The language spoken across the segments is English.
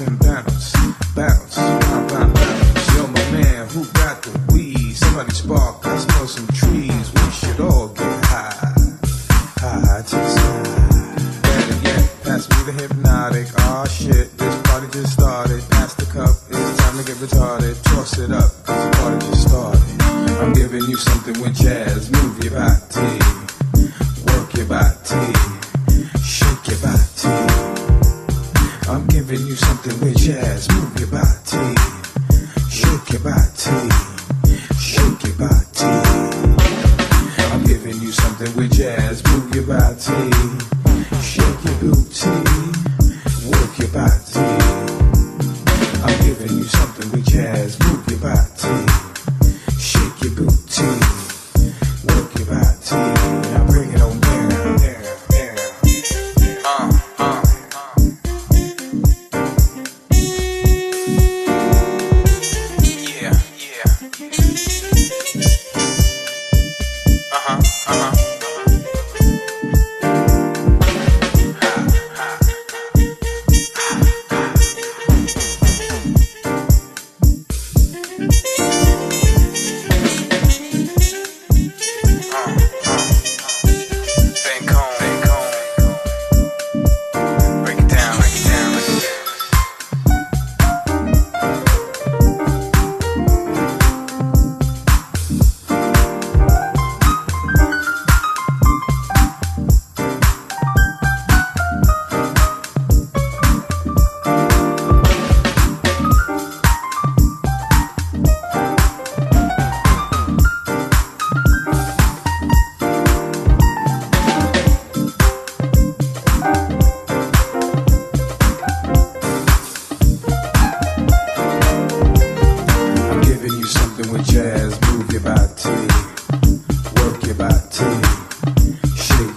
and bounce.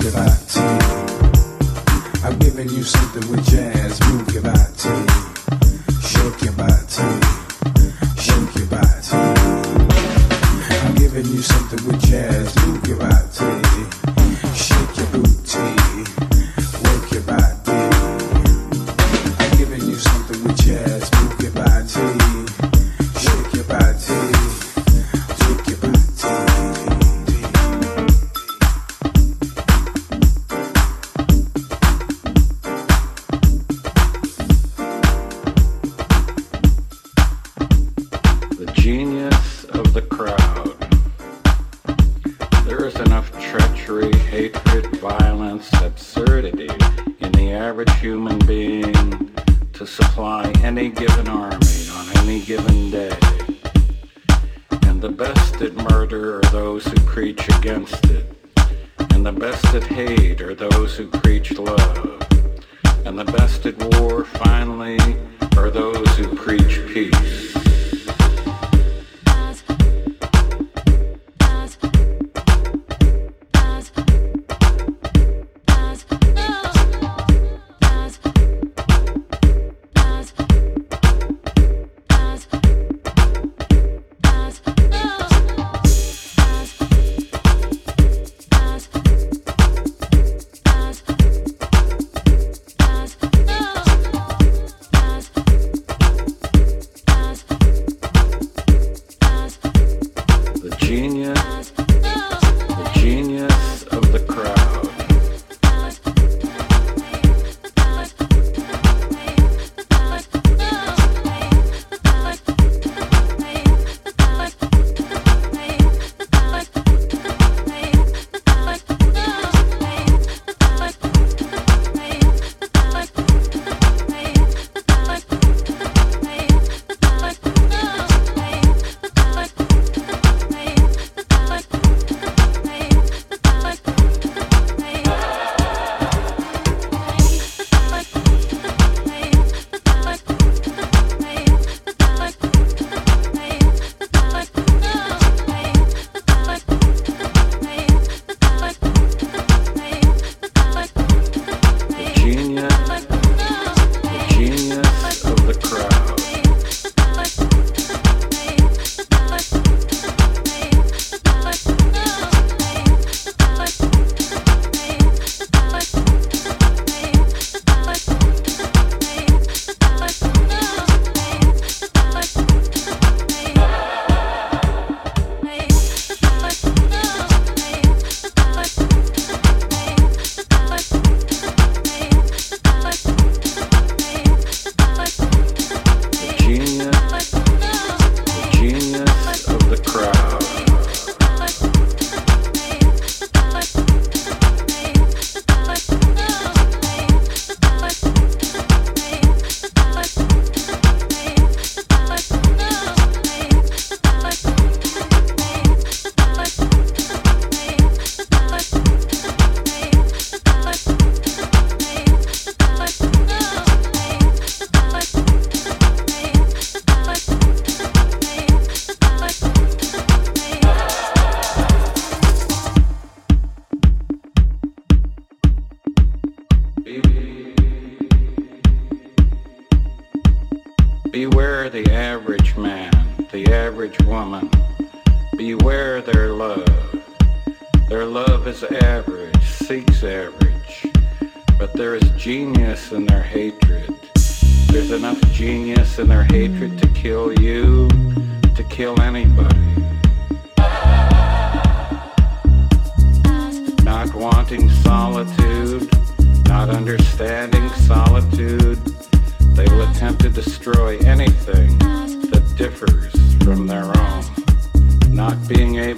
I'm giving you something with jazz. Move your body. Shake your body. Shake your body. I'm giving you something with jazz.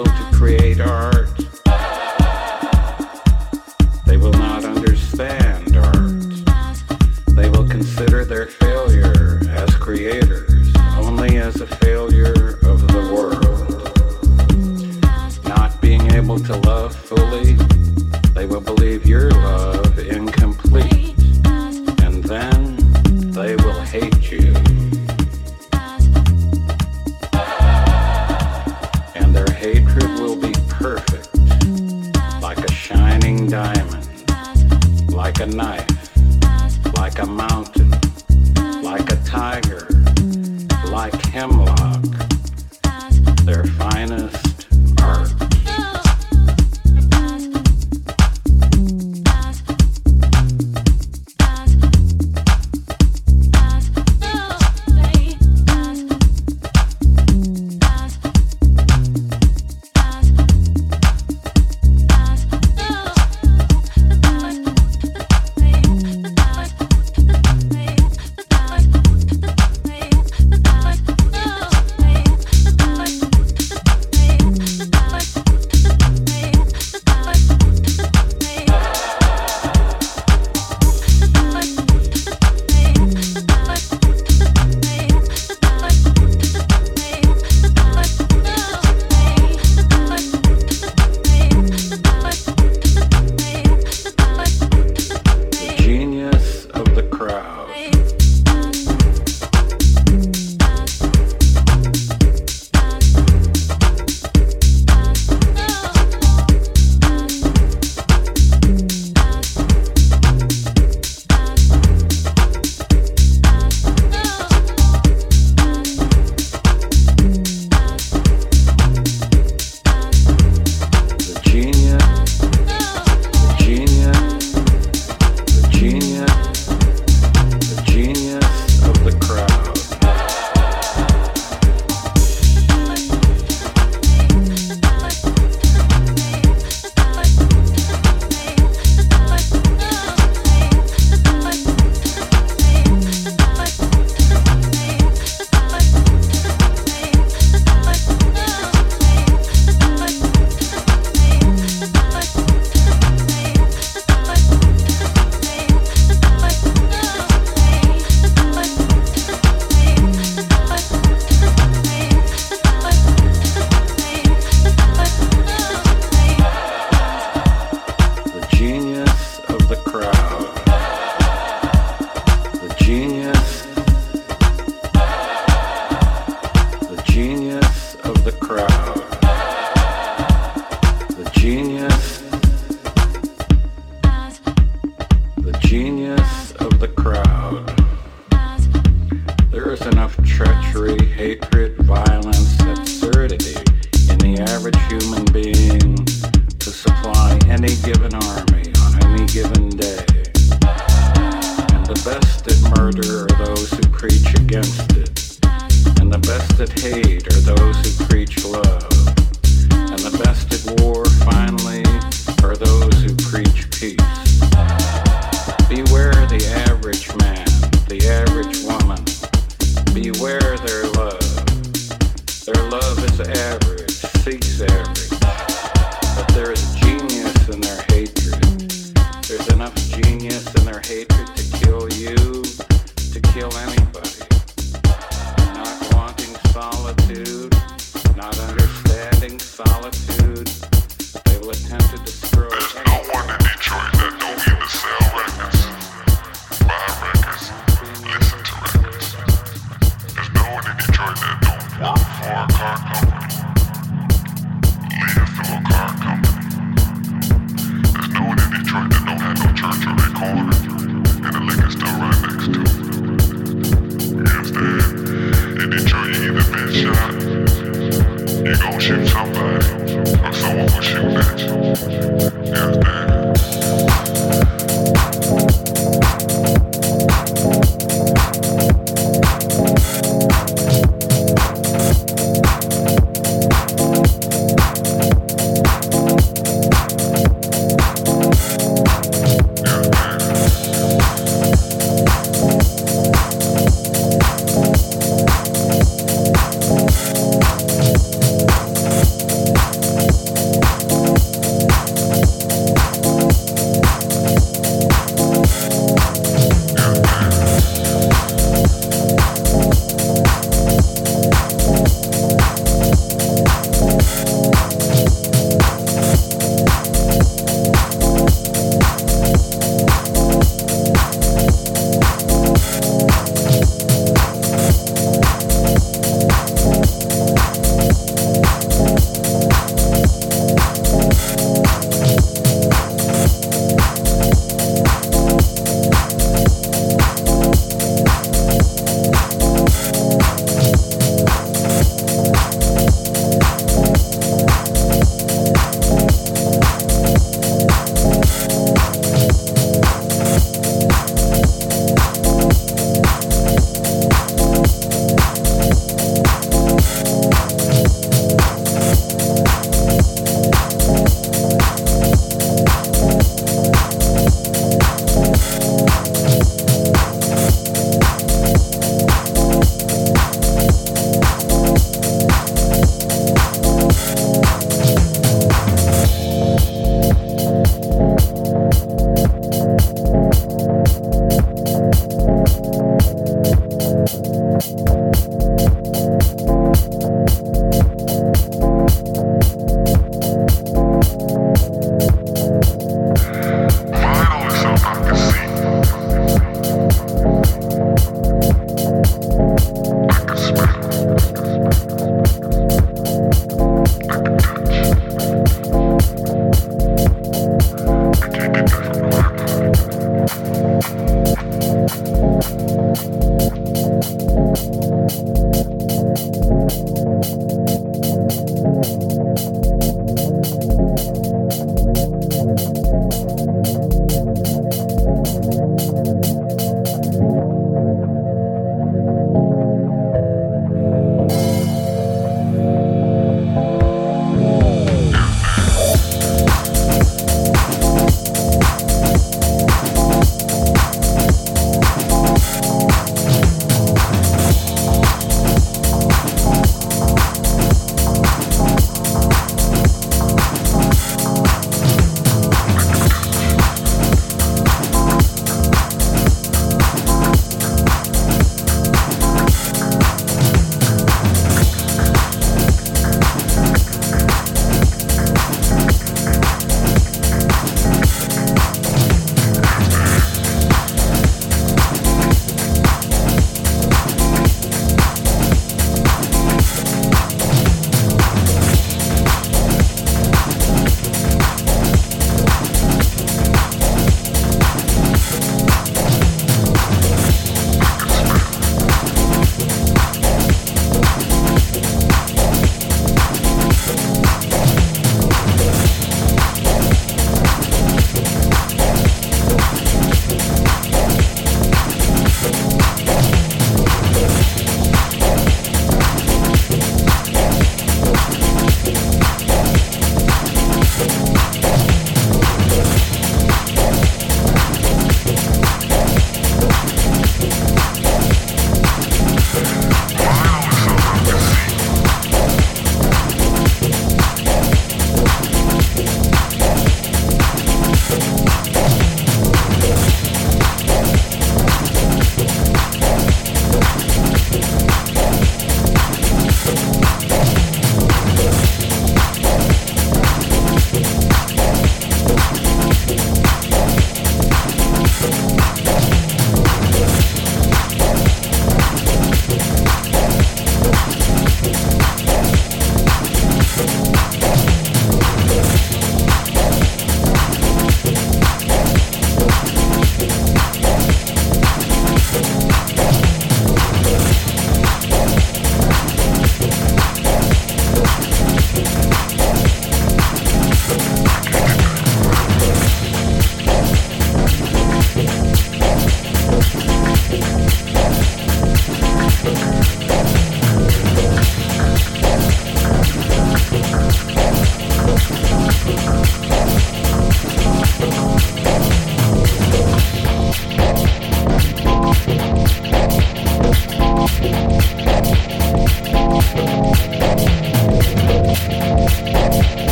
Voltei.